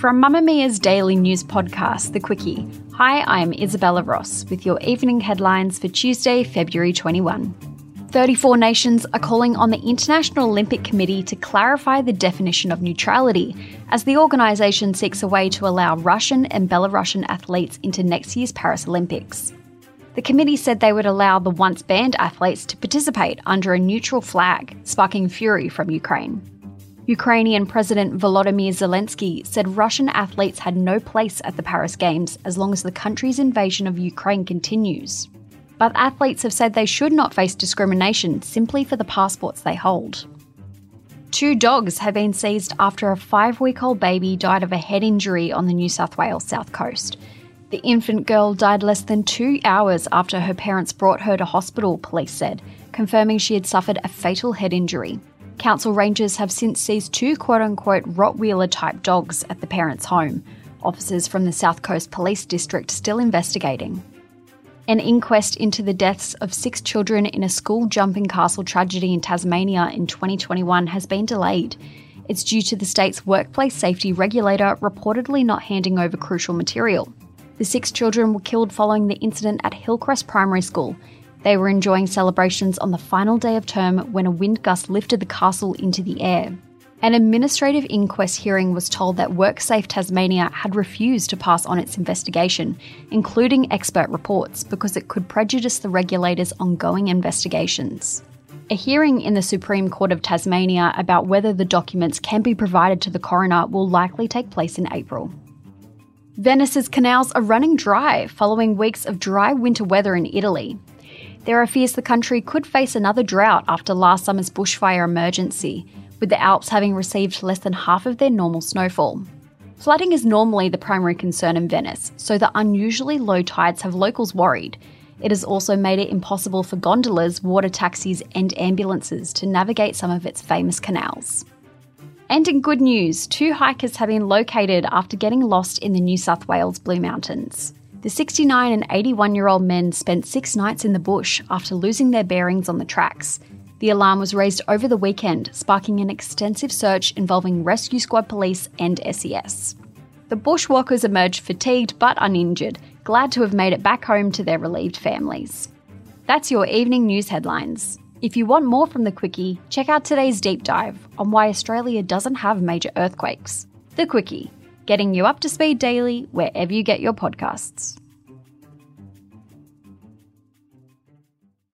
From Mamamia's daily news podcast, The Quicky. Hi, I'm Isabella Ross with your evening headlines for Tuesday, February 21. 34 nations are calling on the International Olympic Committee to clarify the definition of neutrality as the organisation seeks a way to allow Russian and Belarusian athletes into next year's Paris Olympics. The committee said they would allow the once banned athletes to participate under a neutral flag, sparking fury from Ukraine. Ukrainian President Volodymyr Zelensky said Russian athletes had no place at the Paris Games as long as the country's invasion of Ukraine continues. But athletes have said they should not face discrimination simply for the passports they hold. Two dogs have been seized after a five week old baby died of a head injury on the New South Wales south coast. The infant girl died less than two hours after her parents brought her to hospital, police said, confirming she had suffered a fatal head injury. Council rangers have since seized two quote unquote Rottweiler type dogs at the parents' home. Officers from the South Coast Police District still investigating. An inquest into the deaths of six children in a school jumping castle tragedy in Tasmania in 2021 has been delayed. It's due to the state's workplace safety regulator reportedly not handing over crucial material. The six children were killed following the incident at Hillcrest Primary School. They were enjoying celebrations on the final day of term when a wind gust lifted the castle into the air. An administrative inquest hearing was told that WorkSafe Tasmania had refused to pass on its investigation, including expert reports, because it could prejudice the regulator's ongoing investigations. A hearing in the Supreme Court of Tasmania about whether the documents can be provided to the coroner will likely take place in April. Venice's canals are running dry following weeks of dry winter weather in Italy. There are fears the country could face another drought after last summer's bushfire emergency, with the Alps having received less than half of their normal snowfall. Flooding is normally the primary concern in Venice, so the unusually low tides have locals worried. It has also made it impossible for gondolas, water taxis, and ambulances to navigate some of its famous canals. And in good news, two hikers have been located after getting lost in the New South Wales Blue Mountains. The 69 and 81 year old men spent six nights in the bush after losing their bearings on the tracks. The alarm was raised over the weekend, sparking an extensive search involving rescue squad police and SES. The bushwalkers emerged fatigued but uninjured, glad to have made it back home to their relieved families. That's your evening news headlines. If you want more from the Quicky, check out today's deep dive on why Australia doesn't have major earthquakes. The Quicky, getting you up to speed daily wherever you get your podcasts.